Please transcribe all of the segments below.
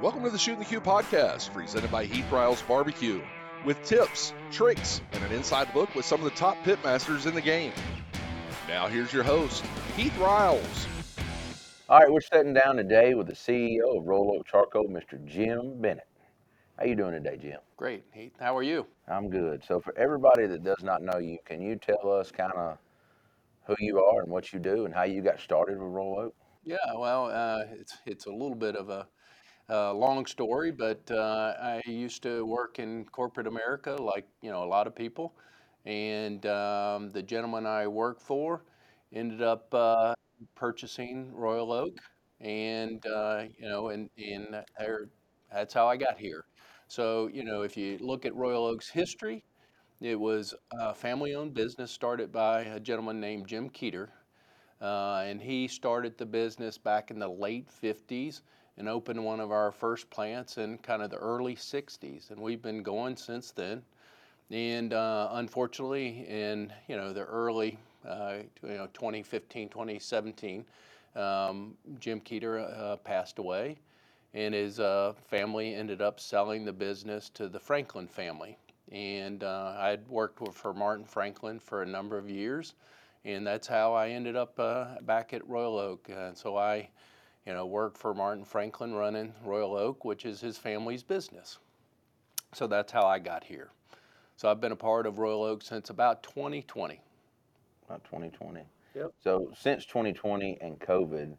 Welcome to the Shootin' the Que podcast, presented by Heath Riles Barbecue, with tips, tricks, and an inside look with some of the top pitmasters in the game. Now here's your host, Heath Riles. All right, we're sitting down today with the CEO of Royal Oak Charcoal, Mr. Jim Bennett. How you doing today, Jim? Great, Heath. How are you? I'm good. So for everybody that does not know you, can you tell us kind of who you are and what you do and how you got started with Royal Oak? Yeah, well, uh, it's it's a little bit of a, long story, but uh, I used to work in corporate America, like you know a lot of people, and um, the gentleman I worked for ended up uh, purchasing Royal Oak, and uh, you know, and and there, that's how I got here. So you know, if you look at Royal Oak's history, it was a family-owned business started by a gentleman named Jim Keeter, uh, and he started the business back in the late 50s and opened one of our first plants in kind of the early 60s. And we've been going since then. And uh, unfortunately, in you know the early uh, you know 2015, 2017, um, Jim Keeter uh, passed away, and his uh, family ended up selling the business to the Franklin family. And uh, I'd worked with, for Martin Franklin for a number of years and that's how I ended up uh, back at Royal Oak. And so I, you know, worked for Martin Franklin running Royal Oak, which is his family's business. So that's how I got here. So I've been a part of Royal Oak since about 2020. About 2020. Yep. So since 2020 and COVID,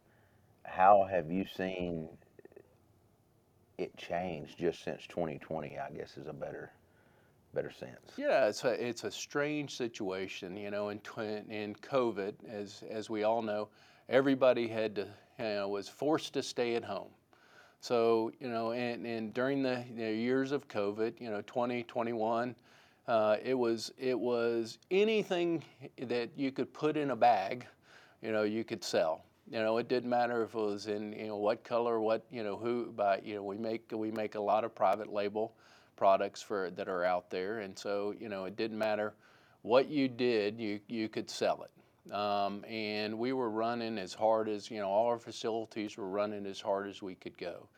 how have you seen it change just since 2020? I guess is a better better sense. Yeah, it's a it's a strange situation, you know. In in COVID, as as we all know, everybody had to know was forced to stay at home. So you know, and, and during the you know, years of COVID, you know, 2021, uh, it was it was anything that you could put in a bag, you know, you could sell. You know, it didn't matter if it was in you know what color, what you know who. But you know, we make we make a lot of private label products for that are out there, and so you know it didn't matter what you did, you you could sell it. Um, and we were running as hard as you know all our facilities were running as hard as we could go.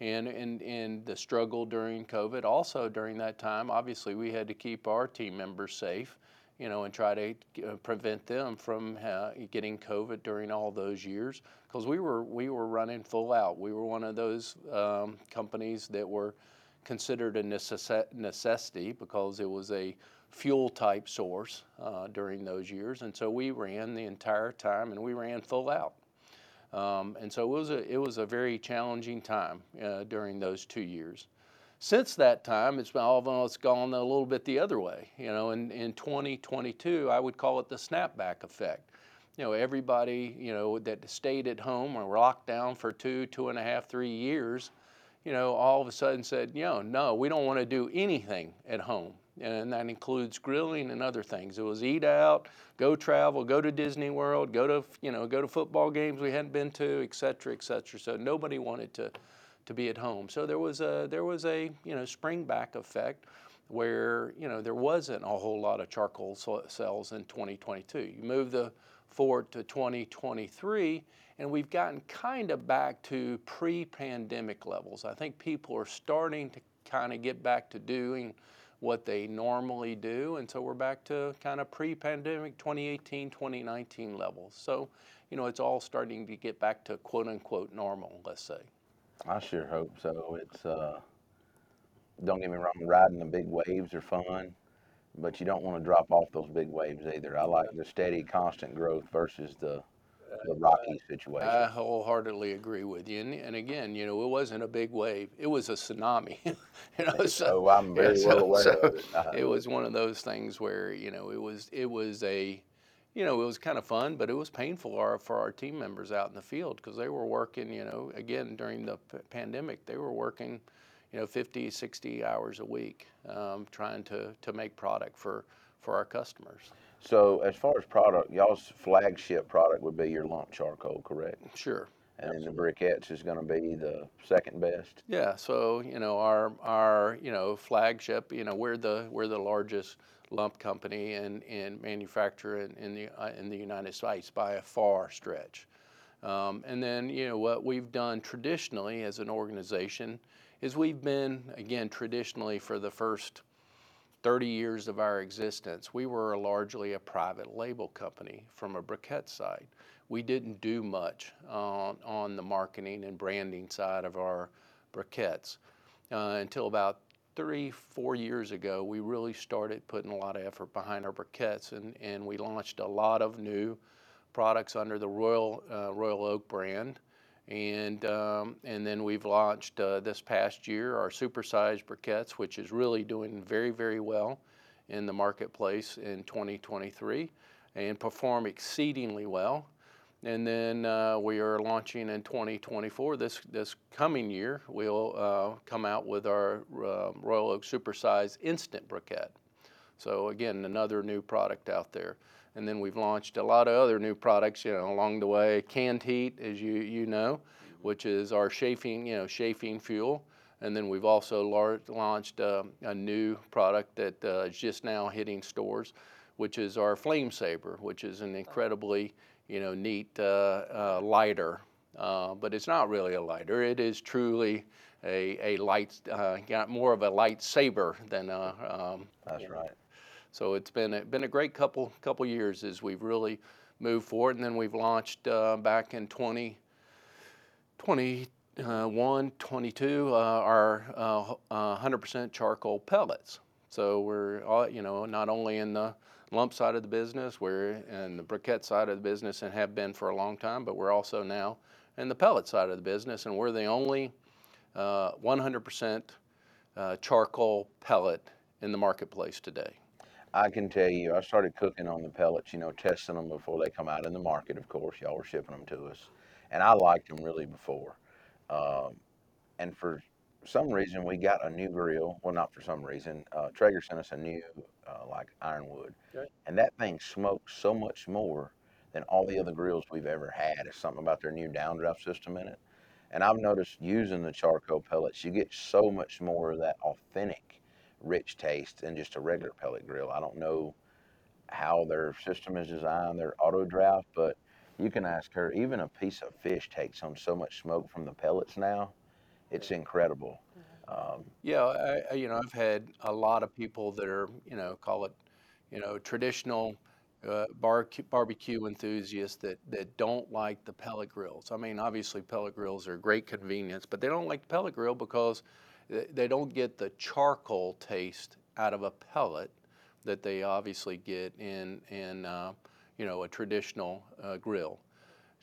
And, and, and the struggle during COVID, also during that time, obviously we had to keep our team members safe, you know, and try to uh, prevent them from uh, getting COVID during all those years, because we were we were running full out. We were one of those um, companies that were considered a necessity because it was a fuel type source uh, during those years. And so we ran the entire time and we ran full out. Um, and so it was a, it was a very challenging time uh, during those two years. Since that time, it's all it's gone a little bit the other way. You know, in, in 2022, I would call it the snapback effect. You know, everybody, you know, that stayed at home or locked down for two, two and a half, three years, you know, all of a sudden said, you know, no, we don't want to do anything at home. And that includes grilling and other things. It was eat out, go travel, go to Disney World, go to, you know, go to football games we hadn't been to, et cetera, et cetera. So nobody wanted to, to be at home. So there was a, there was a, you know, spring back effect where, you know, there wasn't a whole lot of charcoal sales in 2022. You move the forward to 2023 and we've gotten kind of back to pre-pandemic levels. I think people are starting to kind of get back to doing what they normally do, and so we're back to kind of pre-pandemic 2018, 2019 levels. So, you know, it's all starting to get back to quote unquote normal, let's say. I sure hope so. It's uh, don't get me wrong, riding the big waves are fun, but you don't want to drop off those big waves either. I like the steady, constant growth versus the the rocky situation. I wholeheartedly agree with you. And, and again, you know, it wasn't a big wave; it was a tsunami. you know, so, I'm very yeah, well so, aware so of it. Uh-huh. It was one of those things where you know it was it was a you know, it was kind of fun, but it was painful for our, for our team members out in the field because they were working, you know, again, during the p- pandemic, they were working, you know, 50, 60 hours a week um, trying to, to make product for, for our customers. So as far as product, y'all's flagship product would be your lump charcoal, correct? Sure. And then the briquettes is going to be the second best. Yeah. So you know our our you know flagship. You know we're the we're the largest lump company and and manufacturer in, in the uh, in the United States by a far stretch. Um, and then, you know, what we've done traditionally as an organization is we've been, again, traditionally for the first 30 years of our existence, we were largely a private label company from a briquette side. We didn't do much on, on the marketing and branding side of our briquettes uh, until about three, four years ago. We really started putting a lot of effort behind our briquettes, and, and we launched a lot of new products under the Royal uh, Royal Oak brand. And, um, and then we've launched uh, this past year our supersized briquettes, which is really doing very, very well in the marketplace in 2023 and perform exceedingly well. And then uh, we are launching in 2024. This this coming year, we'll uh, come out with our uh, Royal Oak Supersize Instant Briquette. So again, another new product out there. And then we've launched a lot of other new products, you know, along the way. Canned heat, as you you know, which is our chafing, you know, chafing fuel. And then we've also launched uh, a new product that uh, is just now hitting stores, which is our Flame Saver, which is an incredibly, you know, neat uh, uh lighter. Uh, but it's not really a lighter. It is truly a, a light, uh, got more of a lightsaber than a. Um, That's right. So it's been a, been a great couple couple years as we've really moved forward, and then we've launched uh, back in 20, 21, 22 uh, our uh, 100% uh, charcoal pellets. So we're all, you know not only in the lump side of the business, we're in the briquette side of the business and have been for a long time, but we're also now in the pellet side of the business, and we're the only 100% uh, uh, charcoal pellet in the marketplace today. I can tell you, I started cooking on the pellets, you know, testing them before they come out in the market, of course. Y'all were shipping them to us. And I liked them really before. Um, and for some reason, we got a new grill. Well, not for some reason. Uh, Traeger sent us a new, uh, like, ironwood. Okay. And that thing smokes so much more than all the other grills we've ever had. It's something about their new downdraft system in it. And I've noticed using the charcoal pellets, you get so much more of that authentic rich taste than just a regular pellet grill. I don't know how their system is designed, their auto draft, but you can ask her. Even a piece of fish takes on so much smoke from the pellets now. It's incredible. Um, yeah, I, you know, I've had a lot of people that are, you know, call it, you know, traditional uh, bar, barbecue enthusiasts that, that don't like the pellet grills. I mean, obviously, pellet grills are a great convenience, but they don't like the pellet grill because they don't get the charcoal taste out of a pellet that they obviously get in in uh, you know a traditional uh, grill,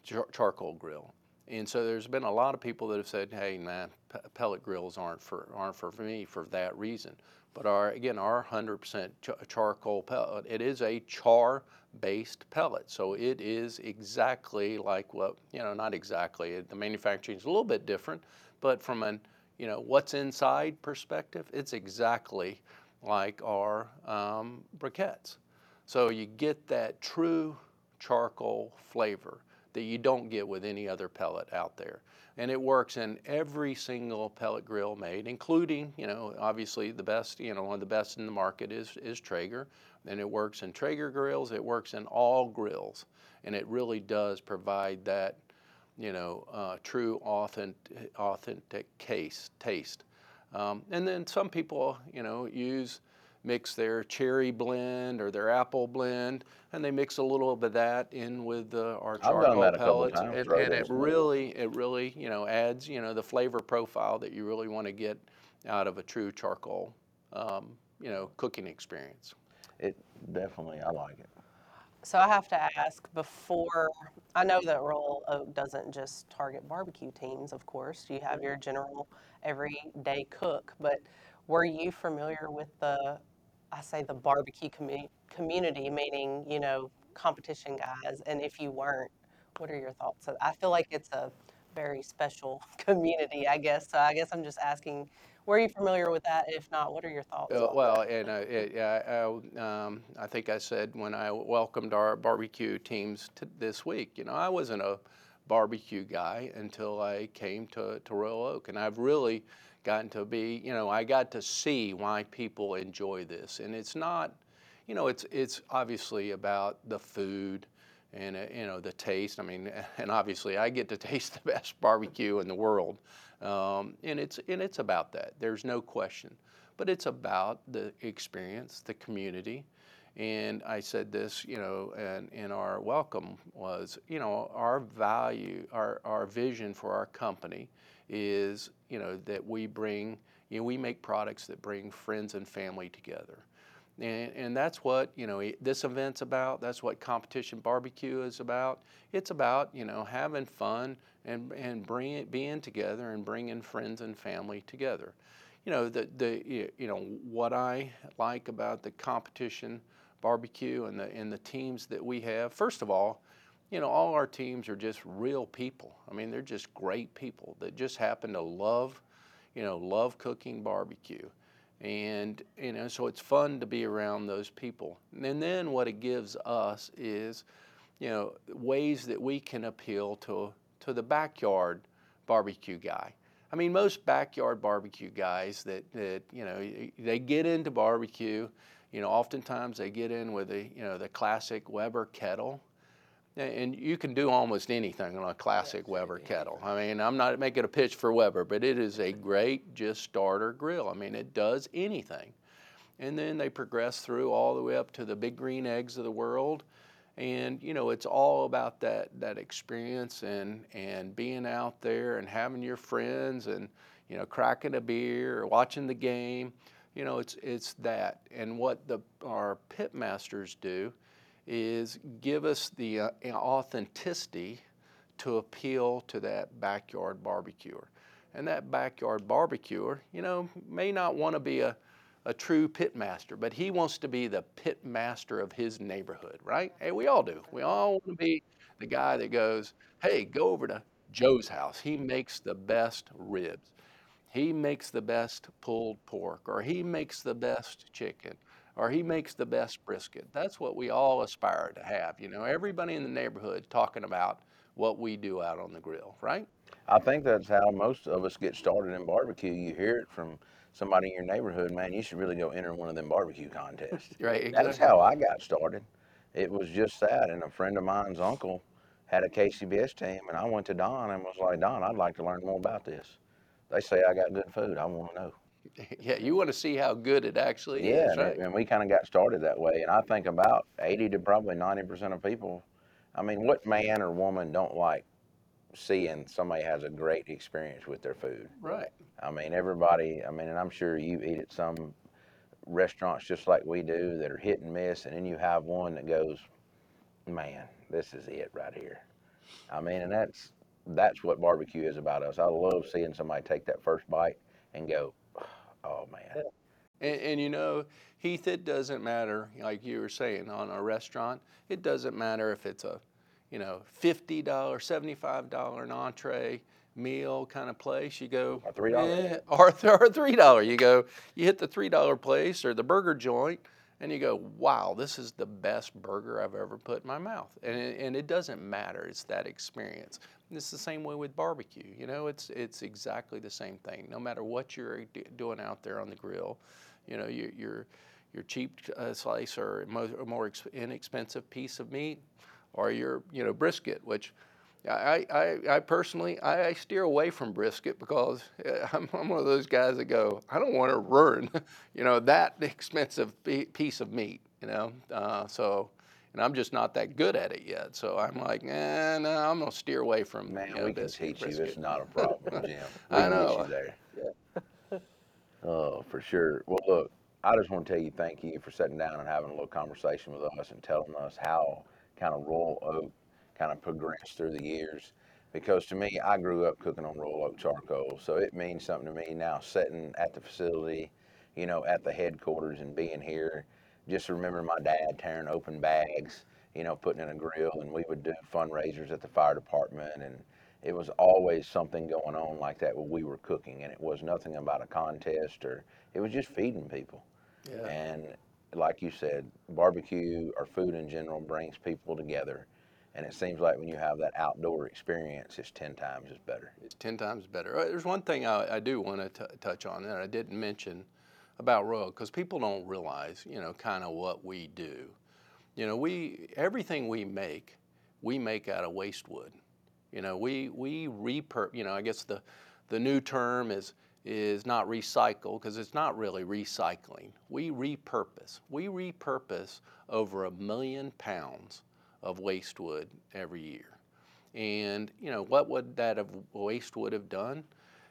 char- charcoal grill. And so there's been a lot of people that have said, "Hey, man, p- pellet grills aren't for aren't for me for that reason." But our again, our 100% ch- charcoal pellet, it is a char-based pellet, so it is exactly like what you know, not exactly. The manufacturing is a little bit different, but from an you know, what's inside perspective, it's exactly like our um, briquettes. So you get that true charcoal flavor that you don't get with any other pellet out there. And it works in every single pellet grill made, including, you know, obviously the best, you know, one of the best in the market is, is Traeger. And it works in Traeger grills, it works in all grills. And it really does provide that you know, uh, true authentic, authentic case, taste. Um, and then some people, you know, use mix their cherry blend or their apple blend, and they mix a little bit of that in with our charcoal pellets, and, and it really, it really, you know, adds, you know, the flavor profile that you really want to get out of a true charcoal, um, you know, cooking experience. It definitely, I like it. So I have to ask before, I know that Royal Oak doesn't just target barbecue teams, of course. You have your general everyday cook, but were you familiar with the, I say the barbecue commu- community, meaning, you know, competition guys? And if you weren't, what are your thoughts? I feel like it's a very special community, I guess. So I guess I'm just asking were you familiar with that? If not, what are your thoughts? Uh, well, and uh, it, I, um, I think I said when I welcomed our barbecue teams this week, you know, I wasn't a barbecue guy until I came to, to Royal Oak, and I've really gotten to be, you know, I got to see why people enjoy this, and it's not, you know, it's it's obviously about the food and uh, you know the taste. I mean, and obviously I get to taste the best barbecue in the world, um, and it's and it's about that. There's no question, but it's about the experience, the community, and I said this, you know, and in our welcome was, you know, our value, our our vision for our company is, you know, that we bring, you know, we make products that bring friends and family together. And, and that's what you know this event's about. That's what competition barbecue is about. It's about you know having fun and and bringing being together and bringing friends and family together. You know the the you know what I like about the competition barbecue and the and the teams that we have. First of all, you know all our teams are just real people. I mean they're just great people that just happen to love you know love cooking barbecue and you know so it's fun to be around those people. And then what it gives us is you know ways that we can appeal to to the backyard barbecue guy. I mean most backyard barbecue guys that that you know they get into barbecue. You know oftentimes they get in with the you know the classic weber kettle and you can do almost anything on a classic Weber kettle. I mean, I'm not making a pitch for Weber, but it is a great just starter grill. I mean, it does anything. And then they progress through all the way up to the big green eggs of the world. And you know, it's all about that that experience and and being out there and having your friends and you know, cracking a beer or watching the game. You know, it's it's that. And what the our pit masters do is give us the uh, authenticity to appeal to that backyard barbecuer. And that backyard barbecuer, you know, may not want to be a, a true pit master, but he wants to be the pit master of his neighborhood, right? Hey, we all do. We all want to be the guy that goes, hey, go over to Joe's house. He makes the best ribs. He makes the best pulled pork, or he makes the best chicken, or he makes the best brisket. That's what we all aspire to have. You know, everybody in the neighborhood talking about what we do out on the grill, right? I think that's how most of us get started in barbecue. You hear it from somebody in your neighborhood, man, you should really go enter one of them barbecue contests. right, exactly. That's how I got started. It was just that, and a friend of mine's uncle had a KCBS team, and I went to Don and was like, Don, I'd like to learn more about this. They say I got good food. I want to know. Yeah, you want to see how good it actually yeah, is, right? and we kind of got started that way. And I think about 80 to probably 90% of people, I mean, what man or woman don't like seeing somebody has a great experience with their food? Right. I mean, everybody, I mean, and I'm sure you eat at some restaurants just like we do that are hit and miss, and then you have one that goes, man, this is it right here. I mean, and that's that's what barbecue is about us. I love seeing somebody take that first bite and go, oh man. And, and, you know, Heath, it doesn't matter, like you were saying, on a restaurant, it doesn't matter if it's a, you know, $50, $75 an entree meal kind of place. You go, or $3. Eh, or, or $3. You go, you hit the $3 place or the burger joint and you go, wow, this is the best burger I've ever put in my mouth. And it, and it doesn't matter, it's that experience. It's the same way with barbecue. You know, it's it's exactly the same thing. No matter what you're doing out there on the grill, you know, your your your cheap uh, slice or more, more inexpensive piece of meat, or your you know brisket, which I, I, I personally I, steer away from brisket because uh, I'm, I'm, one of those guys that go I don't want to ruin you know that expensive piece of meat you know uh, so and I'm just not that good at it yet. So I'm like, eh, no, I'm gonna steer away from. Man, you know, we can teach you. It's not a problem, Jim. I know. there. Yeah. oh, for sure. Well, look, I just want to tell you thank you for sitting down and having a little conversation with us and telling us how kind of Royal Oak kind of progressed through the years. Because to me, I grew up cooking on Royal Oak charcoal, so it means something to me now. Sitting at the facility, you know, at the headquarters and being here just remember my dad tearing open bags, you know, putting in a grill, and we would do fundraisers at the fire department, and it was always something going on like that when we were cooking, and it was nothing about a contest or it was just feeding people. Yeah. And like you said, barbecue or food in general brings people together. And it seems like when you have that outdoor experience, it's 10 times as better. It's 10 times better. Uh, there's one thing I, I do want to touch on that I didn't mention about Royal because people don't realize, you know, kind of what we do. You know, we everything we make we make out of waste wood. You know, we we repur. You know, I guess the the new term is is not recycle because it's not really recycling. We repurpose. We repurpose over a million pounds of waste wood every year. And you know, what would that have waste wood have done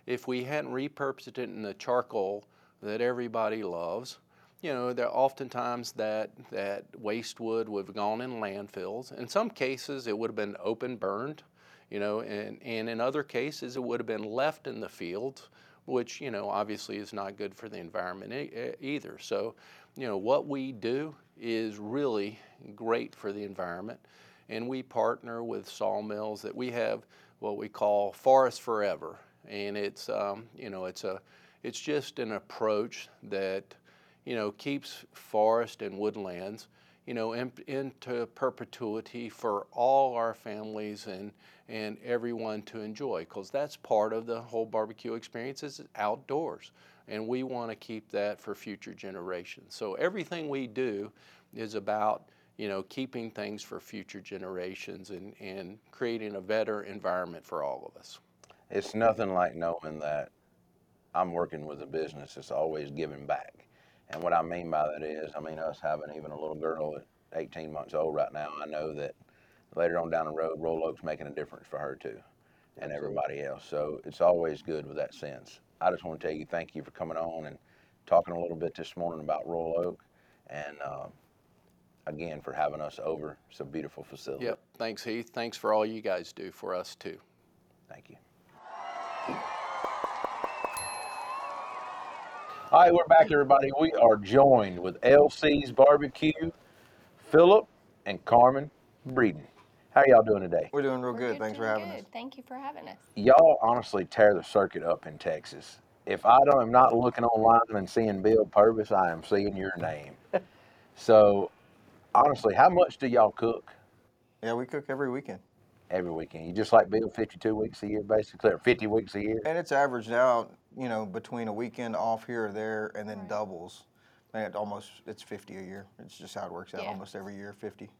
if we hadn't repurposed it in the charcoal that everybody loves? You know, there oftentimes that that waste wood would have gone in landfills. In some cases, it would have been open burned. You know, and, and in other cases, it would have been left in the fields which you know obviously is not good for the environment e- either. So, you know what we do is really great for the environment, and we partner with sawmills that we have what we call Forest Forever, and it's um, you know it's a it's just an approach that you know keeps forest and woodlands you know, in, into perpetuity for all our families and, and everyone to enjoy because that's part of the whole barbecue experience is outdoors. And we want to keep that for future generations. So everything we do is about you know keeping things for future generations and, and creating a better environment for all of us. It's nothing like knowing that I'm working with a business that's always giving back. And what I mean by that is, I mean, us having even a little girl at 18 months old right now, I know that later on down the road, Royal Oak's making a difference for her too and everybody else. So it's always good with that sense. I just want to tell you thank you for coming on and talking a little bit this morning about Royal Oak and um, again for having us over. It's a beautiful facility. yep thanks heath thanks for all you guys do for us too Thank you. All right, we're back, everybody. We are joined with LC's Barbecue, Philip and Carmen Breeden. How y'all doing today? We're doing real We're good. Thanks for doing having good. us. Thank you for having us. Y'all honestly tear the circuit up in Texas. If I don't, am not looking online and seeing Bill Purvis, I am seeing your name. so, honestly, how much do y'all cook Yeah, we cook every weekend. Every weekend? You just like Bill, 52 weeks a year, basically, or 50 weeks a year? And it's averaged out, you know, between a weekend off here or there and then Right. doubles. And it almost, it's 50 a year. It's just how it works out Yeah. almost every year, 50.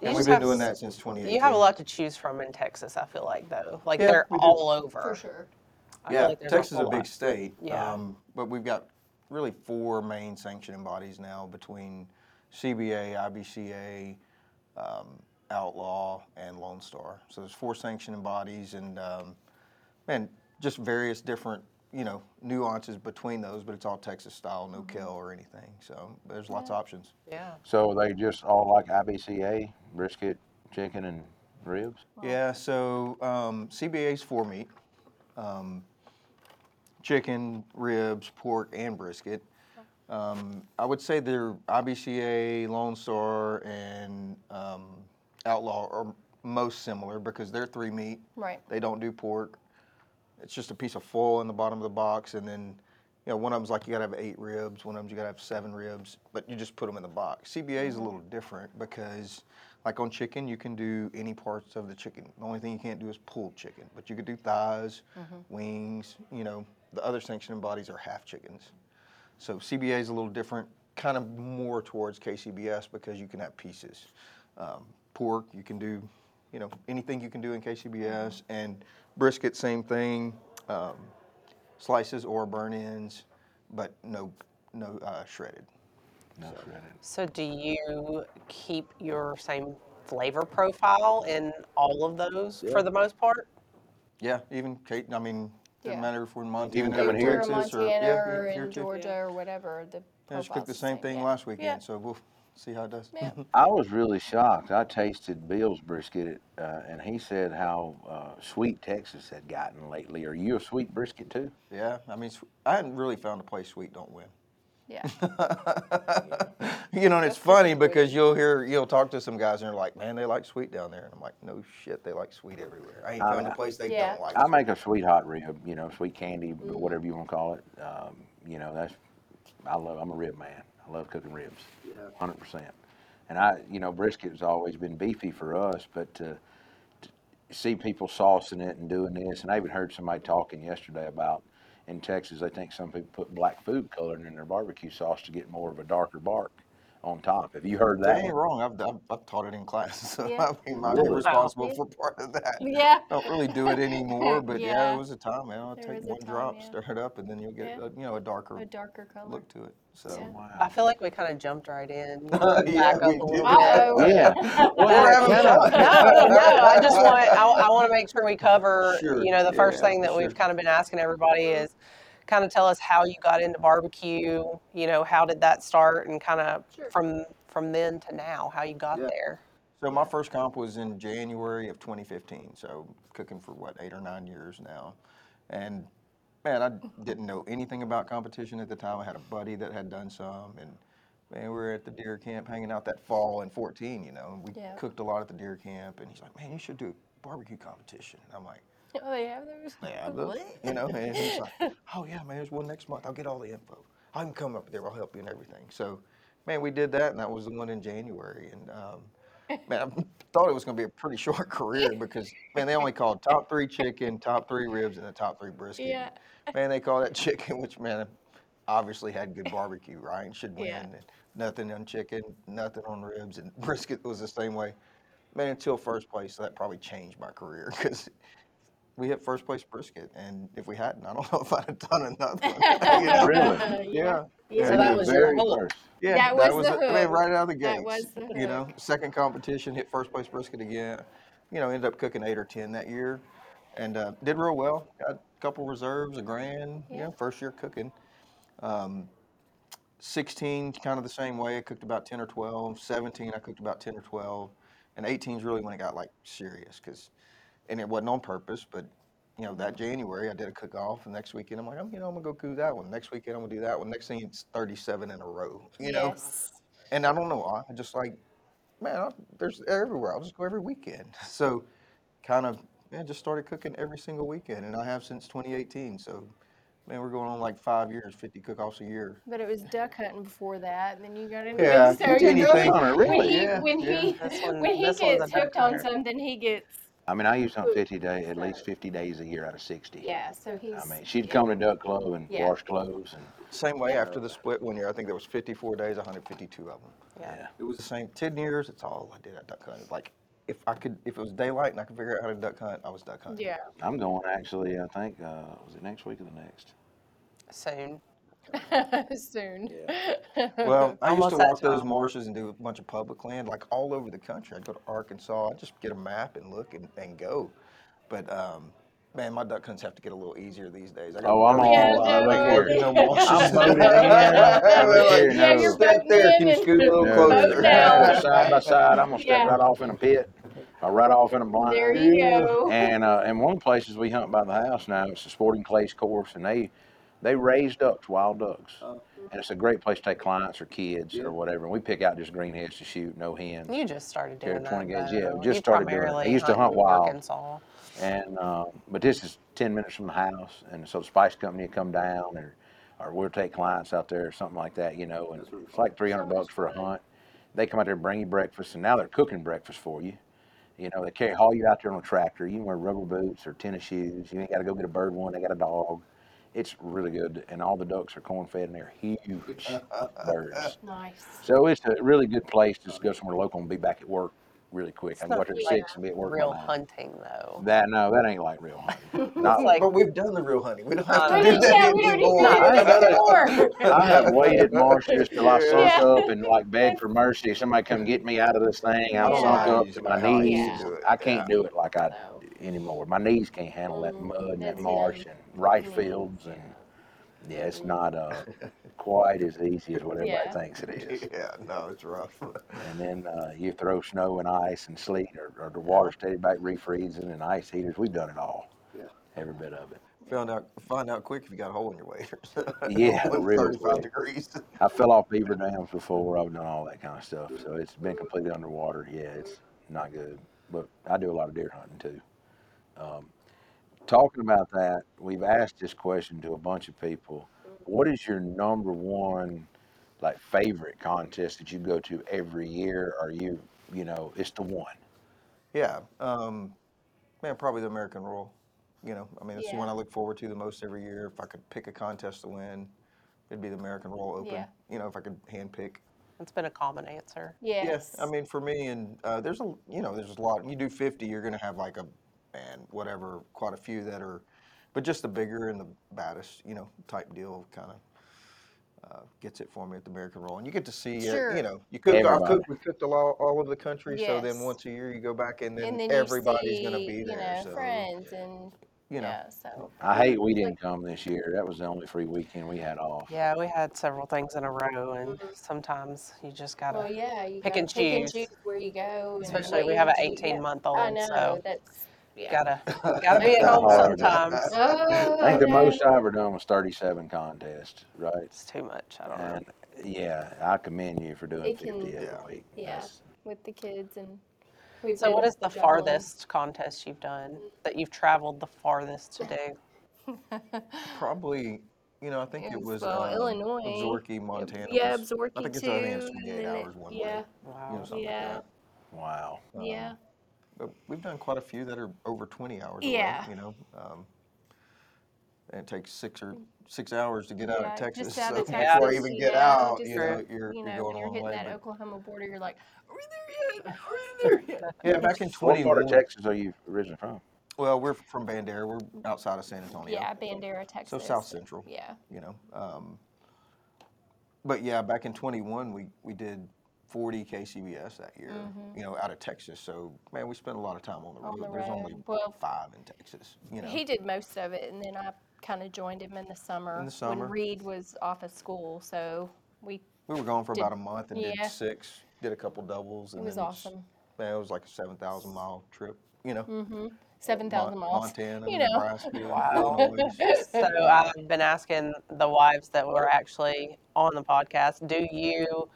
You And we've been doing that since 2018. You have a lot to choose from in Texas. I feel like though, like Yeah, they're all over. For sure. I Yeah, like Texas is a whole big state. Yeah. Um, but we've got really four main sanctioning bodies now between CBA, IBCA, um, Outlaw, and Lone Star. So there's four sanctioning bodies and, um, and just various different, you know, nuances between those, but it's all Texas style, no kill or anything. So there's lots of options. Yeah. So, they just all like IBCA, brisket, chicken, and ribs? Yeah, so um, CBA's four meat um, chicken, ribs, pork, and brisket. Um, I would say they're IBCA, Lone Star, and um, Outlaw are most similar because they're three meat. Right. They don't do pork. It's just a piece of foil in the bottom of the box, and then you know one of them's like you gotta have eight ribs, one of them's you gotta have seven ribs, but you just put them in the box. CBA is a little different because, like on chicken, you can do any parts of the chicken. The only thing you can't do is pulled chicken, but you could do thighs, wings. You know, the other sanctioning bodies are half chickens. So CBA is a little different, kind of more towards KCBS because you can have pieces. Um, pork, you can do, you know, anything you can do in KCBS, and brisket, same thing. Um, slices or burnt ends, but no, no uh, shredded. No shredded. So do you keep your same flavor profile in all of those for the most part? Yeah, even Kate. I mean, doesn't Yeah. matter if we're in Montana, Even or coming here? Or Montana or yeah, or here- here in too. Georgia or whatever. The Yeah, just cooked the same same, thing yeah. last weekend, Yeah. so we'll see how it does. Yeah. I was really shocked. I tasted Bill's brisket, uh, and he said how uh, sweet Texas had gotten lately. Are you a sweet brisket too? Yeah, I mean, I hadn't really found a place sweet don't win. Yeah. you know, and it's That's funny because you'll hear, you'll talk to some guys and they're like, man, they like sweet down there. And I'm like, no shit, they like sweet everywhere. I ain't I found mean, a place they Yeah. don't like I sweet. make a sweet hot rib, you know, sweet candy, but whatever you want to call it. Um, you know, that's I love. I'm a rib man. I love cooking ribs, hundred percent. And I, you know, brisket has always been beefy for us, but uh, to, to see people saucing it and doing this, and I even heard somebody talking yesterday about in Texas, they think some people put black food coloring in their barbecue sauce to get more of a darker bark, on top. Have you heard That that? ain't wrong. I've, I've, I've taught it in class, so Yeah. I mean, I'm responsible for part of that. Yeah. Don't really do it anymore, but yeah, Yeah. there was a time, man. I'll There take one time, drop, yeah. stir it up, and then you'll get Yeah. a, you know a darker A darker color. look to it. So Yeah. I feel like we kind of jumped right in. Yeah, back we little did. Uh-oh. Yeah. Well, we're having fun. no, no. I just want I, I want to make sure we cover. Sure, You know, the first yeah, thing that sure. we've kind of been asking everybody mm-hmm. is kind of tell us how you got into barbecue. You know, how did that start, and kind of Sure. from from then to now, how you got Yeah. there. So my first comp was in January of 2015. So cooking for what eight or nine years now, and man, I didn't know anything about competition at the time. I had a buddy that had done some, and man, we were at the deer camp hanging out that fall in 14. You know, and we Yeah. cooked a lot at the deer camp, and he's like, "Man, you should do a barbecue competition." And I'm like. Oh, they have those? Yeah, look, you know, and he's like, oh yeah, man, there's one next month. I'll get all the info. I can come up there. I'll help you and everything. So, man, we did that, and that was the one in January. And um, man, I thought it was going to be a pretty short career because man, they only called top three chicken, top three ribs, and the top three brisket. Yeah. Man, they call that chicken, which man, obviously had good barbecue, right? Should win. Yeah. And nothing on chicken, nothing on ribs, and brisket was the same way. Man, until first place, that probably changed my career because we hit first place brisket, and if we hadn't, I don't know if I'd have done another one. you know? Really? Yeah. Yeah. So that was your very hook. first. Yeah, That was the it. Man, hook. right out of the gates. That was the You know, second competition, hit first place brisket again. You know, ended up cooking eight or ten that year, and uh, did real well. Got a couple reserves, a grand. You Yeah. know, first year cooking. Um, 16, kind of the same way. I cooked about 10 or 12. 17, I cooked about 10 or 12. And 18 is really when it got like serious, because, and it wasn't on purpose, but you know, that January I did a cook off, and next weekend I'm like, I'm, you know, I'm gonna go do that one. Next weekend I'm gonna do that one. Next thing it's 37 in a row, you know. Yes. And I don't know why. I just like, man, I, there's everywhere. I'll just go every weekend. So, kind of, yeah, just started cooking every single weekend, and I have since 2018. So, man, we're going on like five years, 50 cook-offs a year. But it was duck hunting before that, and then you got into Yeah, it. So anything- really, when Really? he Yeah, when yeah. he when he one's a gets hooked on something, he gets I mean, I used on 50 days, at least 50 days a year out of 60. yeah. So he's I mean, she'd come to Duck Club and Yeah. wash clothes, and Same way after the split one year, I think there was 54 days, 152 of them. Yeah. yeah. It was the same 10 years. It's all I did at duck hunt. Like, if I could, if it was daylight and I could figure out how to duck hunt, I was duck hunting. yeah. I'm going actually. I think uh, was it next week or the next? Soon. Soon. Well, I used Almost to that walk those time. marshes and do a bunch of public land, like all over the country. I'd go to Arkansas, I'd just get a map and look and, and go. But um, man, my duck hunts have to get a little easier these days. I got Oh, I'm really all- Yeah, of no, work, no. no marshes. I'm voted in. I'm here, Yeah, you're Step there, voting can you in scoot a little and- closer? Vote down. side by side. I'm gonna step Yeah. right off in a pit, or right off in a blind. There you go. And uh, and one of the places we hunt by the house now, it's a sporting place course, and they they raise ducks, wild ducks, and it's a great place to take clients or kids or whatever. And we pick out just greenheads to shoot, no hens. You just started Carry doing that. 20 gauge, yeah, though. just You started doing it. I used to hunt wild. Arkansas. And uh, but this is ten minutes from the house, and so the spice company will come down, or or we'll take clients out there or something like that, you know. And it's like three hundred bucks for a hunt. They come out there and bring you breakfast, and now they're cooking breakfast for you. You know, they carry haul you out there on a tractor. You can wear rubber boots or tennis shoes. You ain't got to go get a bird one. They got a dog. It's really good, and all the ducks are corn fed, and they're huge birds. Nice. So it's a really good place to just go somewhere local and be back at work really quick. I can go not out there at like six and be at work. by Real nine. hunting though. That no, that ain't like real hunting. Not like But we've done the real hunting. We don't have Uh, to do that yeah, we don't need anymore. to I do that have- anymore. I have waited marshes till I sunk Yeah. up and like begged for mercy. Somebody come get me out of this thing. I'm Yeah. sunk up to my knees. used to do it, I can't yeah. do it like I No. Anymore. My knees can't handle that Mm, mud and that that's marsh and rice fields and yeah, it's not uh, quite as easy as what everybody Yeah. thinks it is. Yeah, no, it's rough. And then uh, you throw snow and ice and sleet, or, or the water steady back refreezing and ice heaters. We've done it all. Yeah. Every bit of it. Found out, find out quick if you got a hole in your waders. Yeah, When real 35 quick. degrees. I fell off beaver dams before. I've done all that kind of stuff. So it's been completely underwater. Yeah, it's not good. But I do a lot of deer hunting too. Um, talking about that, we've asked this question to a bunch of people. What is your number one, like, favorite contest that you go to every year? Are you, you know, it's the one? Yeah, um, man, probably the American Royal. You know, I mean, it's the one I look forward to the most every year. If I could pick a contest to win, it'd be the American Royal Open. Yeah. You know, if I could hand pick It's been a common answer. Yes. Yes, I mean for me, and uh, there's a you know there's a lot. You do 50, you're gonna have like a and whatever, quite a few that are, but just the bigger and the baddest, you know, type deal kind of. Uh, gets it for me at the American Royal, and you get to see, uh, Sure. you know, you cook. I Everybody. cook. We cooked a lot all over the country, so then once a year you go back, and then, and then everybody's gonna be there. You know, so friends and you know, yeah. So I hate we didn't come this year. That was the only free weekend we had off. Yeah, we had several things in a row, and sometimes you just gotta. well, yeah, you pick gotta and pick and choose. choose where you go. Especially we have an 18 Yeah. month I old, know so that's yeah. gotta gotta be at home hard. sometimes. Oh, I think the most I ever done was 37 contests, right? It's too much. I don't know. And yeah, I commend you for doing It 50 can- every week. Yeah, That's- with the kids and. we've So, what been the juggling. farthest contest you've done that you've traveled the farthest to do? probably, you know, I think It it was, was well, um, Illinois. Absaroka, Montana. Yeah, was- Absaroka I think it's too. I think it's and 28 then it- hours one yeah, way. You know, Wow. something Yeah. like Wow. that. Um, yeah. But we've done quite a few that are over 20 hours Yeah. away, you know. Um, and it takes six or six hours to get out of Texas. just out so of before Texas, I even get know, out, just you know, you're, you you're know, going when you're hitting way. that but- Oklahoma border, you're like, are we there yet? Are we there yet? yeah, back in What part of Texas are you originally from? Well, we're from Bandera. We're outside of San Antonio. Yeah, Bandera, Texas. So South Central. Yeah. you know. Um, but yeah, back in 21, we, we did 40 KCBS that year, you know, out of Texas. So, man, we spent a lot of time on the road. Mm-hmm. On the There's road. only Well, five in Texas, you know. He did most of it, and then I kind of joined him in the summer. In the summer. When Reed was off of school, so we, we were gone for did- about a month and yeah. did six, did a couple doubles. it was awesome. Man, it was like a 7,000 mile trip, you know. Mm-hmm. 7,000 Mon- miles. Montana, you know. Nebraska. Wow. So I've been asking the wives that were actually on the podcast, do you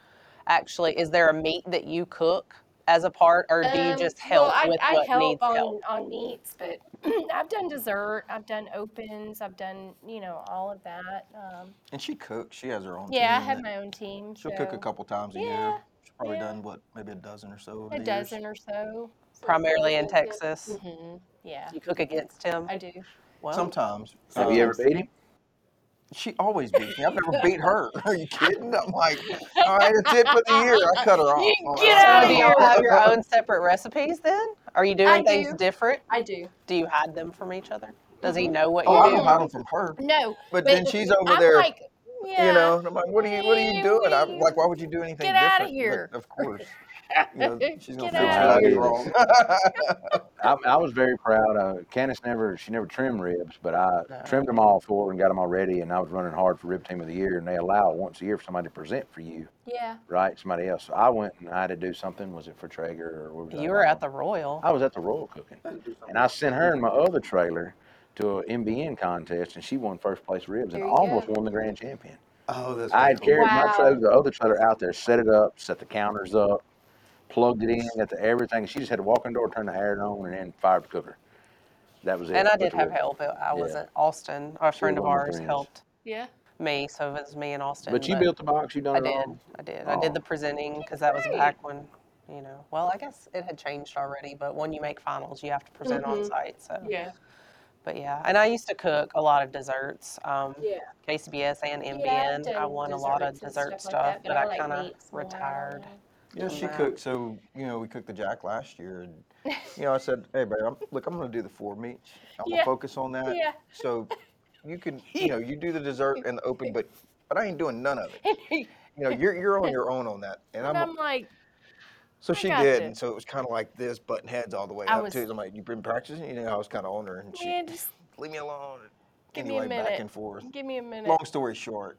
actually, is there a meat that you cook as a part, or do you Um, just help well, I, with I what help needs on, help? on meats, but I've done dessert, I've done opens, I've done, you know, all of that. Um, And she cooks. She has her own yeah, I have my own team. She'll so cook a couple times a year. She's probably yeah. done, what, maybe a dozen or so. A the years. dozen or so. Primarily in Texas. hmm Yeah, You cook against him? I do. Well, Sometimes. Have you ever Um, beat him? She always beats me. I've never beat her. Are you kidding? I'm like, all right, that's it for the year. I cut her off. You Oh, get that's outta So do it. y'all have your own separate recipes then? Are you doing I things do. different? I do. Do you hide them from each other? Does he mm-hmm. know what Oh, I you don't do? hide them from her. No, But then she's over I'm there, Like, yeah, You know, I'm like, what are you, what are you doing? I'm like, why would you do anything Get outta different? But here. of course. You know, she's gonna feel outta she's wrong. I, I was very proud. Uh, Candace never, she never trimmed ribs, but I No. trimmed them all for her and got them all ready. And I was running hard for Rib Team of the Year, and they allow once a year for somebody to present for you, yeah. right? Somebody else. So I went and I had to do something. Was it for Traeger or what was You were at the Royal. I was at the Royal cooking, and I sent her and my other trailer to an MBN contest, and she won first place ribs and There you almost go. won the grand champion. Oh, that's I had cool. carried my trailer, the other trailer out there, set it up, set the counters up, plugged it in, got the everything. She just had to walk in the door, turn the iron on, and then fire the cooker. That was it. And I did have help. I Yeah. wasn't Austin. A friend of one of the ours friends. helped Yeah. me, so it was me and Austin. But you built the box. You done I it did. all. I did. I did Oh. the presenting because that was Great. back when, you know. Well, I guess it had changed already, but when you make finals, you have to present on Mhm. site. So, Yeah. but yeah, and I used to cook a lot of desserts. Um, Yeah. KCBS and MBN. Yeah, I've I won a lot of desserts and dessert like stuff, that, but I, like kind of retired. more, I don't retired. know. Yeah, she Yeah. cooked. So you know, we cooked the jack last year, and you know, I said, "Hey, babe, I'm, look, I'm going to do the four meats. I'm Yeah. gonna focus on that. Yeah. So you can, you know, you do the dessert and the open, but but I ain't doing none of it. You know, you're you're on your own on that, and And I'm." I'm like, so I she got did, you. and so it was kind of like this, button heads all the way I up was- too. So I'm like, "You've been practicing?" You know, I was kind of on her, and she man, just leave me alone. Give me a anyway, back minute. and forth. give me a minute. Long story short,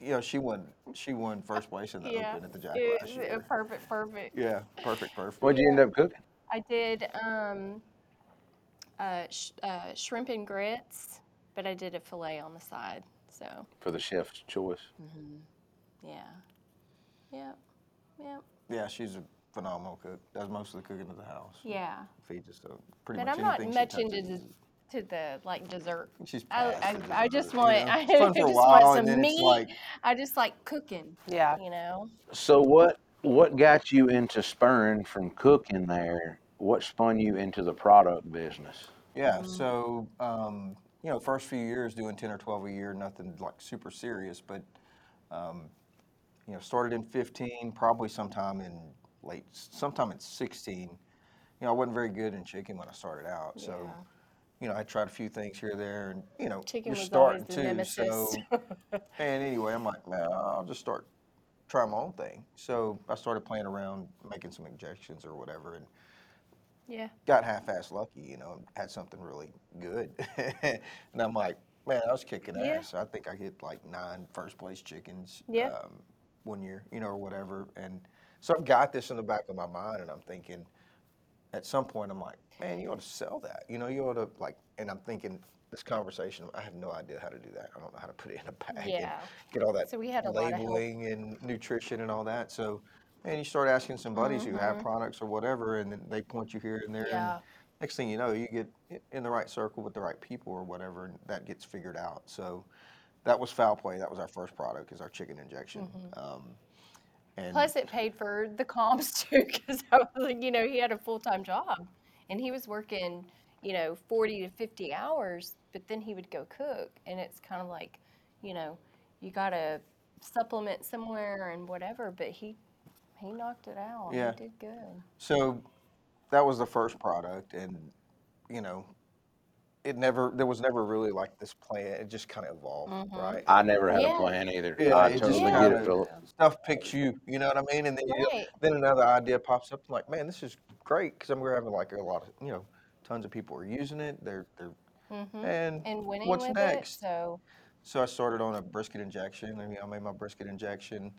you know, she won. She won first place in the yeah. open at the jack It- last year. perfect, perfect. Yeah, perfect, perfect. What'd you end up cooking? I did um, uh, sh- uh, shrimp and grits, but I did a fillet on the side. So, For the chef's choice. Mhm. yeah. Yeah. Yeah. Yeah, she's a phenomenal cook. Does most of the cooking of the house. Yeah. Feeds us so pretty But much I'm not anything much into touches. the, to the like dessert. She's I, past the I, I just want you know? I It's fun for a just while, want some meat. like I just like cooking. Yeah. You know. So what what got you into spurring from cooking there? What spun you into the product business? yeah. So um, you know, first few years doing ten or twelve a year, nothing like super serious, but um, you know, started in 15, probably sometime in late, sometime in 16. You know, I wasn't very good in chicken when I started out, so Yeah. You know, I tried a few things here there, and you know, Chicken you're was always starting the to. So, and anyway, I'm like, man, I'll just start try my own thing. So I started playing around, making some injections or whatever, and yeah. got half-ass lucky. You know, and had something really good, and I'm like, man, I was kicking Yeah. ass. I think I hit like nine first place chickens. Yeah. Um, one year, you know, or whatever, and so I've got this in the back of my mind, and I'm thinking, at some point, I'm like, man, you ought to sell that. You know, you ought to like, and I'm thinking. This conversation, I have no idea how to do that. I don't know how to put it in a bag and Yeah. get all that So we had a lot of help. labeling and nutrition and all that. So, man, you start asking some buddies who have products or whatever, and then they point you here and there. Mm-hmm. Yeah. And next thing you know, you get i- in the right circle with the right people or whatever, and that gets figured out. So, that was foul play. That was our first product, is our chicken injection. Um, and. Plus, it paid for the comps too, because I was like, you know, he had a full time job, and he was working, you know, forty to fifty hours, but then he would go cook, and it's kind of like, you know, you gotta supplement somewhere and whatever. But he, he knocked it out. Yeah. He did good. So that was the first product, and you know, it never there was never really like this plan. It just kind of evolved, Mm-hmm. right? I never had Yeah. a plan either. Yeah, I it just get kinda- it, Philip. Stuff picks you, you know what I mean? And then you, then another idea pops up. I'm like, man, this is great because I'm having like a lot of you know, tons of people are using it. They're they're and, And winning what's with next? it. So So I started on a brisket injection, and you know, I made my brisket injection,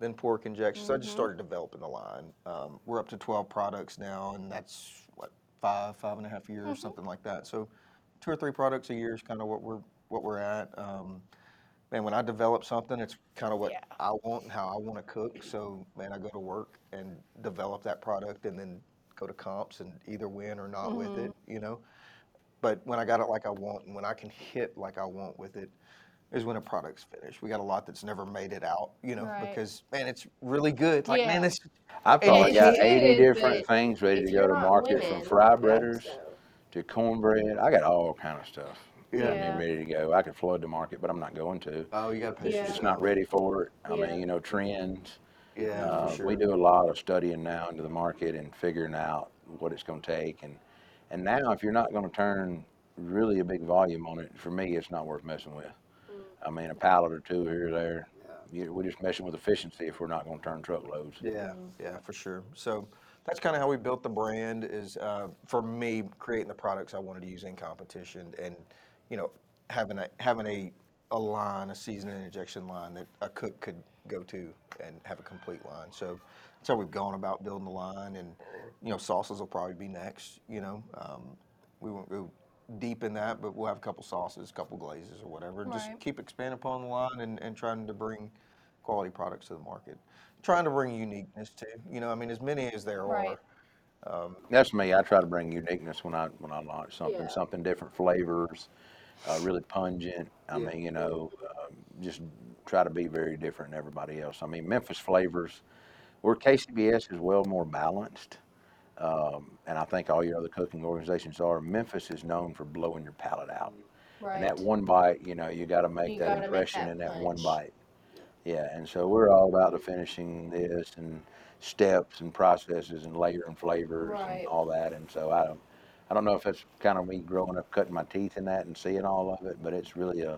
then pork injection. So I Mm-hmm. just started developing the line. Um, we're up to 12 products now, and that's what five, five and a half years, Mm-hmm. something like that. So two or three products a year is kind of what we're what we're at. Um, man, when I develop something, it's kind of what Yeah. I want and how I want to cook. So man, I go to work and develop that product, and then go to comps and either win or not with Mm-hmm. it. You know. But when I got it like I want, and when I can hit like I want with it, is when a product's finished. We got a lot that's never made it out, you know, Right. because man, it's really good. Like man, Yeah. this I've probably got is 80 different things ready to go to not market from fry that's breaders so- to cornbread. I got all kind of stuff. Yeah. I mean, ready to go. I could flood the market, but I'm not going to. oh, you got to pace Yeah. It's just not ready for it. I Yeah. mean, you know, trends. Yeah, Uh, for sure. We do a lot of studying now into the market and figuring out what it's going to take. And and now, if you're not going to turn really a big volume on it, for me, it's not worth messing with. I mean, a pallet or two here or there. You, we're just messing with efficiency if we're not going to turn truckloads. Yeah, yeah, for sure. So that's kind of how we built the brand. Is uh, for me creating the products I wanted to use in competition, and you know having a having a a line, a seasoning injection line that a cook could go to and have a complete line. So that's how we've gone about building the line, and you know sauces will probably be next. You know, um, we won't go deep in that, but we'll have a couple sauces, a couple glazes, or whatever. and Just Right. keep expanding upon the line and, and trying to bring quality products to the market. Trying to bring uniqueness to. You know, I mean, as many as there Right. are. That's me. I try to bring uniqueness when I when I launch something, something different flavors, uh, really pungent. I Yeah. mean, you know, um, just try to be very different than everybody else. I mean, Memphis flavors, where KCBS is well more balanced, um, and I think all your other cooking organizations are. Memphis is known for blowing your palate out. Right. And that one bite, you know, you got to make You that gotta make impression that in that one bite. Yeah, and so we're all about the finishing this and steps and processes and layering flavors Right. and all that. And so I don't, I don't know if it's kind of me growing up, cutting my teeth in that and seeing all of it, but it's really a,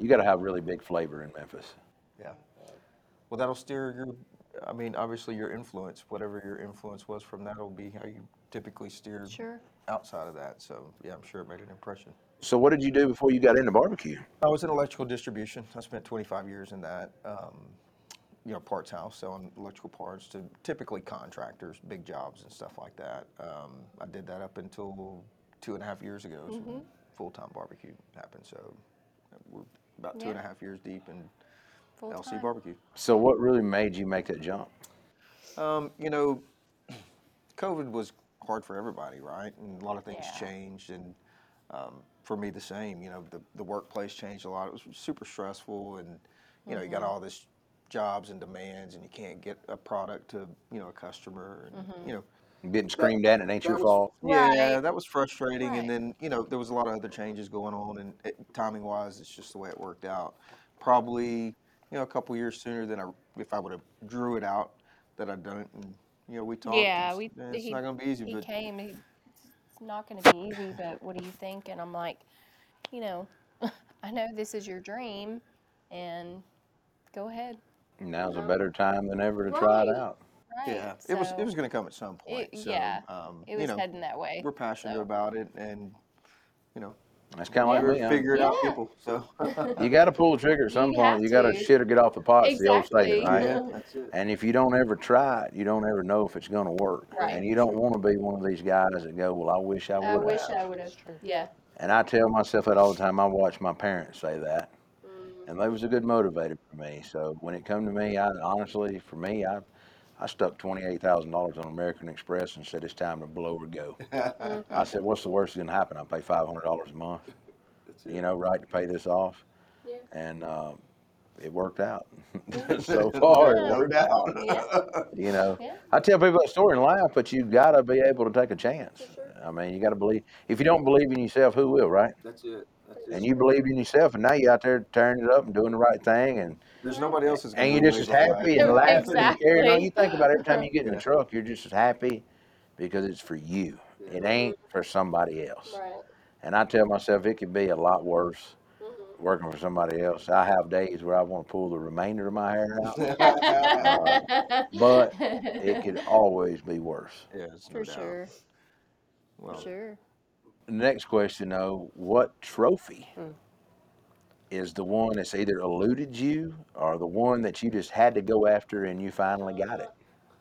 you got to have really big flavor in Memphis. Yeah. Well, that'll steer your. I mean, obviously your influence, whatever your influence was from that, will be how you typically steer Sure. outside of that. So yeah, I'm sure it made an impression. So what did you do before you got into barbecue? I was in electrical distribution. I spent 25 years in that. Um, you know, parts house selling electrical parts to typically contractors, big jobs and stuff like that. Um, I did that up until two and a half years ago. So full time barbecue happened. So we're about two and a Yeah. half years deep in Full LC time. barbecue. So what really made you make that jump? Um, you know, COVID was hard for everybody, right? And a lot of things Yeah. changed, and um, for me the same. You know, the the workplace changed a lot. It was super stressful, and you know, you Mm-hmm. got all this jobs and demands, and you can't get a product to you know a customer, and Mm-hmm. you know. Getting screamed at and it ain't your that was- fault. Yeah, Right. that was frustrating. Right. And then, you know, there was a lot of other changes going on, and it, timing wise, it's just the way it worked out. Probably you know, a couple years sooner than I if I would have drew it out that I'd done it. And you know, we talked. Yeah, it's, we. eh, it's he, not going to be easy, He but came. He, it's not going to be easy, but what do you think? And I'm like, you know, I know this is your dream, and go ahead. Now's a better time than ever to try it out. Right. yeah, it was it was going to come at some point. It- so, yeah, um, it was you know, heading that way. we're passionate so. about it, and you know, That's kind of like we're me. huh? figuring out Yeah. people. So You got to pull the trigger at some You point. You got to to. shit or get off the pot. It's the old saying, Exactly. right? yeah, that's it. And if you don't ever try it, you don't ever know if it's going to work. Right. And you don't want to be one of these guys that go, "Well, I wish I would." I wish have. I would have. Yeah. And I tell myself that all the time. I watch my parents say that, Mm. and they was a good motivator for me. So when it come to me, I honestly, for me, I, I stuck twenty eight thousand dollars on American Express and said it's time to blow or go. I said, what's the worst that's gonna happen? I pay five hundred dollars a month, you know, right to pay this off, Yeah. and uh, it worked out. so far, it no worked doubt. out. Yeah. You know, Yeah. I tell people that story and laugh, but you gotta be able to take a chance. I mean, you gotta believe. If you don't believe in yourself, who will, right? That's it. That's And you believed in yourself, and now you're out there tearing it up and doing the right thing, and There's nobody else is. and you're just as happy and Right. laughing and carrying on. You think about it, every time you get in the truck, you're just as happy because it's for you. It ain't for somebody else. Right. And I tell myself it could be a lot worse mm-hmm. working for somebody else. I have days where I want to pull the remainder of my hair out, uh, but it could always be worse. yeah, it's no For doubt. sure. Well, For sure. The next question, though, what trophy Hmm. is the one that's either eluded you or the one that you just had to go after and you finally got it?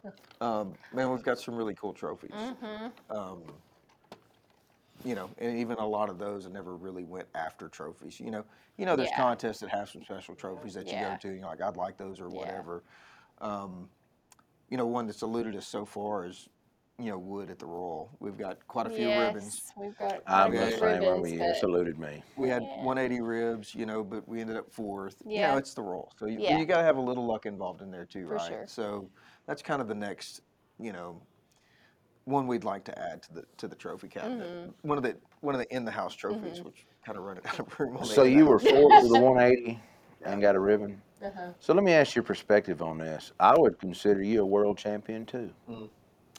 Um, man, we've got some really cool trophies. Mm-hmm. Um, you know, and even a lot of those I never really went after trophies. You know, you know, there's Yeah. contests that have some special trophies that you Yeah. go to. You know, like I'd like those or Yeah. whatever. Um, you know, one that's eluded us so far is, you know, wood at the Royal. We've got quite a few ribbons. We've got I'm quite the a few same way ribbons, with you. but- It's me. We had Yeah. 180 ribs, you know, but we ended up fourth. You Yeah. know, it's the Royal, so you, Yeah. you got to have a little luck involved in there too, For right? sure. So that's kind of the next, you know, one we'd like to add to the to the trophy cabinet. Mm-hmm. One of the one of the in the house trophies, which kind of running out of room. On the So you were house. fourth with the 180 and got a ribbon. Uh-huh. So let me ask your perspective on this. I would consider you a world champion too.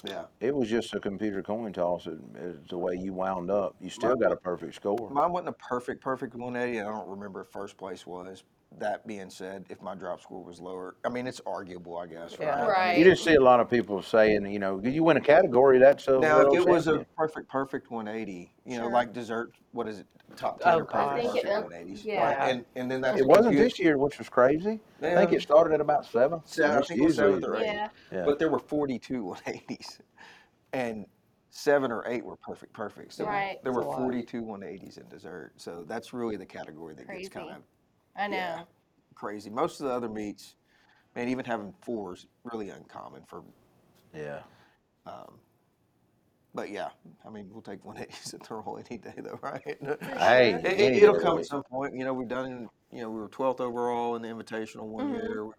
Yeah, It was just a computer coin toss. It, it's the way you wound up. You still got a perfect score. mine wasn't a perfect perfect 180, and I don't remember if first place was. That being said, if my drop score was lower, I mean it's arguable, I guess. Yeah. Right. I Right. You just see a lot of people saying, you know, you win a category, that's a Now, if world it was a champion. perfect, perfect 180, you know, Sure. like dessert, what is it, top 10 Oh, or perfect, gosh. perfect it- 180s? yeah. Right, And, and then that's It wasn't this year, which was crazy. I think it started at about seven. Seven, I It's think it was usually- seventh or eighth. Yeah. Yeah. But there were 42 180s, and seven or eight were perfect, perfect. So Right. there were That's a lot. 42 180s in dessert. So that's really the category that Crazy. gets kind of I know. Yeah. crazy. Most of the other meats, man, even having four is really uncommon for. Yeah. Um, but yeah, I mean, we'll take 180s at the Royal any day, though, right? Hey. it, it, it'll come at some point. You know, we've done, you know, we were 12th overall in the Invitational one Mhm. year. We,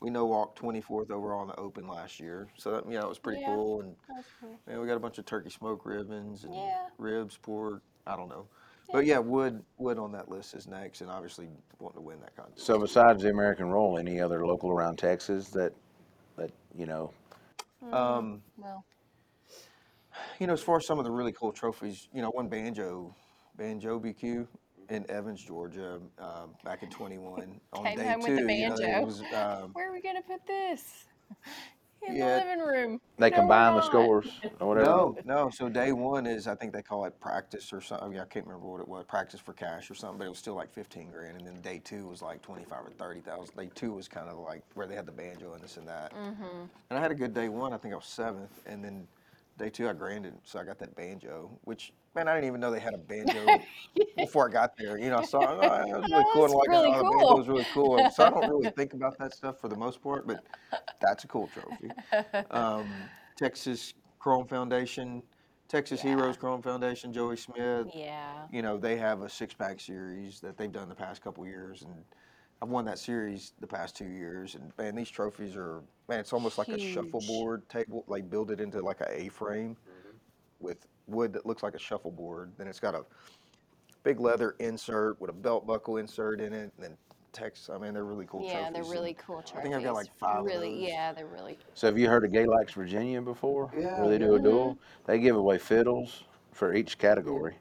we know walked 24th overall in the Open last year. So, that, you know, it was pretty Yeah. cool. And cool. yeah, we got a bunch of turkey smoke ribbons and Yeah. ribs, pork. I don't know. But yeah, wood wood on that list is next, and obviously wanting to win that contest. So besides the American Royal, any other local around Texas that, that you know, um, Well, you know, as far as some of the really cool trophies, you know, one banjo, banjo BQ in Evans, Georgia, um, back in 21 on Came day home with two. the you know, banjo. was, um, where are we gonna put this? In Yeah. the living room. they No, we're combine the not. scores or whatever? No, no. So day one is I think they call it practice or something. I, mean, I can't remember what it was. Practice for cash or something. But it was still like fifteen grand. And then day two was like twenty five or thirty thousand. Day two was kind of like where they had the banjo and this and that. Mm-hmm. And I had a good day one. I think I was seventh. And then day two I granded, so I got that banjo. Which man, I didn't even know they had a banjo before I got there. You know, I saw oh, it was really cool. And like really oh, cool. banjo was really cool. So I don't really think about that stuff for the most part, but that's a cool trophy um, Texas Chrome Foundation, Texas Yeah. Heroes Chrome Foundation, Joey Smith. Yeah. You know, they have a six pack series that they've done the past couple years, and I've won that series the past two years. And man, these trophies are man, it's almost like a shuffleboard table. Like build it into like a A frame mm-hmm. with wood that looks like a shuffleboard. Then it's got a big leather insert with a belt buckle insert in it, and then Tex. I mean, they're really cool yeah, trophies. they're and really cool trophies. I think I've got like five of Really, those. yeah, they're really. Cool. So have you heard of Galax Virginia before? Yeah, Where they do a duel? They give away fiddles for each category,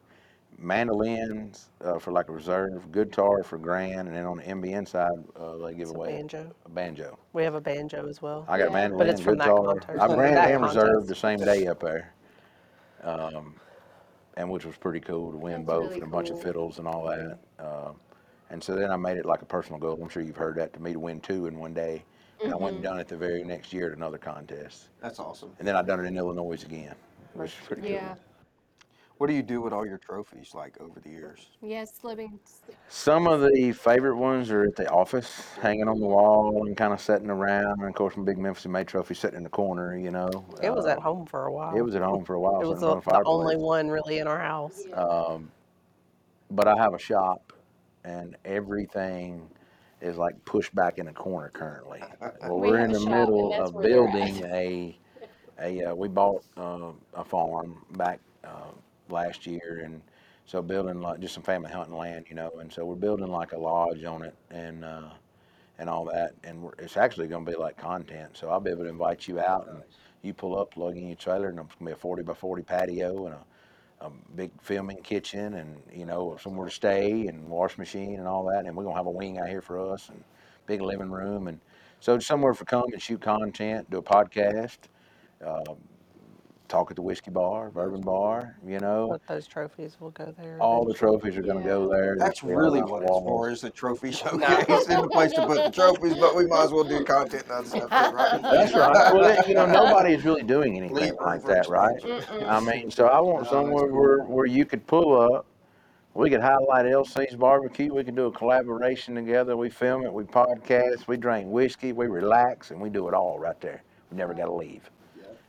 mandolins uh, for like a reserve, guitar for grand, and then on the MBN side uh, they give It's a away banjo. a banjo. We have a banjo as well. I got a Yeah. mandolin, But it's from that guitar. contest. I grand That and reserve contest. the same day up there, um, and which was pretty cool to win That's both really and a bunch of cool. fiddles and all that. Uh, and so then I made it like a personal goal. I'm sure you've heard that to me to win two in one day. And I Mm-hmm. went and done it the very next year at another contest. That's awesome. And then I done it in Illinois again, which is pretty Yeah. Cool. What do you do with all your trophies like over the years? Yes, living. Some of the favorite ones are at the office, hanging on the wall and kind of sitting around. And of course, my big Memphis May trophy sitting in the corner, you know. It was Uh, at home for a while. It was at home for a while. It sitting was in the, front of the only fireplace. one really in our house. Um, but I have a shop, and everything is like pushed back in a corner currently. Well, We we're in the middle of where they're at. building a, a. Uh, we bought uh, a farm back uh, last year, and so building like just some family hunting land, you know, and so we're building like a lodge on it, and uh, and all that, and we're, it's actually going to be like content. So I'll be able to invite you out, and you pull up, plug in your trailer, and it's going to be a forty by forty patio and a a big filming kitchen and you know somewhere to stay and wash machine and all that and we're gonna have a wing out here for us and big living room and so somewhere for come and shoot content do a podcast um, talk at the whiskey bar bourbon bar you know But those trophies will go there. all the trophies are gonna go there That's They're really on what it's for walls. is the trophy showcase and the place to put the trophies, but we might as well do content and other stuff too, right? That's right. Well, then, you know, nobody's really doing anything Leave room like for that, right? expansion. I mean, so I want No, somewhere that's where, where you could pull up. We could highlight LC's barbecue. We could do a collaboration together. We film it. We podcast. We drink whiskey. We relax, and we do it all right there. We never got to leave.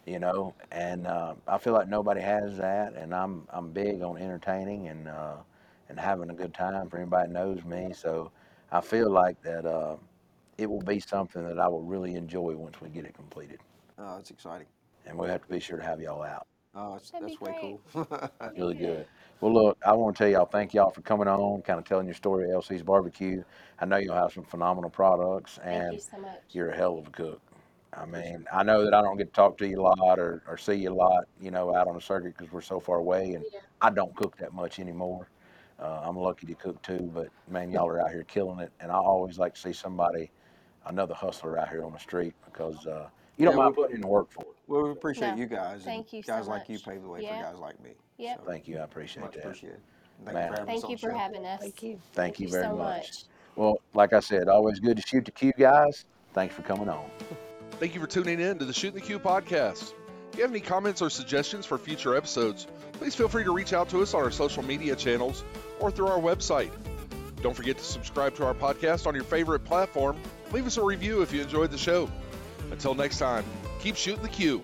You know, and uh, I feel like nobody has that, and I'm I'm big on entertaining and uh, and having a good time for anybody that knows me. So I feel like that uh, it will be something that I will really enjoy once we get it completed Oh, it's exciting. and we'll have to be sure to have y'all out. Oh, it's, That'd that's be way cool. Really good. Well, look, I want to tell y'all thank y'all for coming on, kind of telling your story at LC's Barbecue. I know you'll have some phenomenal products, Thank and you so much. you're a hell of a cook. I mean, I know that I don't get to talk to you a lot or, or see you a lot, you know, out on the circuit because we're so far away, and Yeah. I don't cook that much anymore. Uh, I'm lucky to cook too, but man, y'all are out here killing it, and I always like to see somebody, another hustler out here on the street because uh, you don't Yeah, mind putting in the work for it. well, we appreciate No, you guys. and thank you so Guys like you much. pave the way Yeah. for guys like me. Yep. So, Thank you, I appreciate much that. appreciated. Thank Man. you for having Thank on you for having us. Thank you. Thank you very so much. Well, like I said, always good to shoot the Que, guys. Thanks for coming on. Thank you for tuning in to the Shooting the Que podcast. If you have any comments or suggestions for future episodes, please feel free to reach out to us on our social media channels or through our website. Don't forget to subscribe to our podcast on your favorite platform. Leave us a review if you enjoyed the show. Until next time, keep shooting the Que.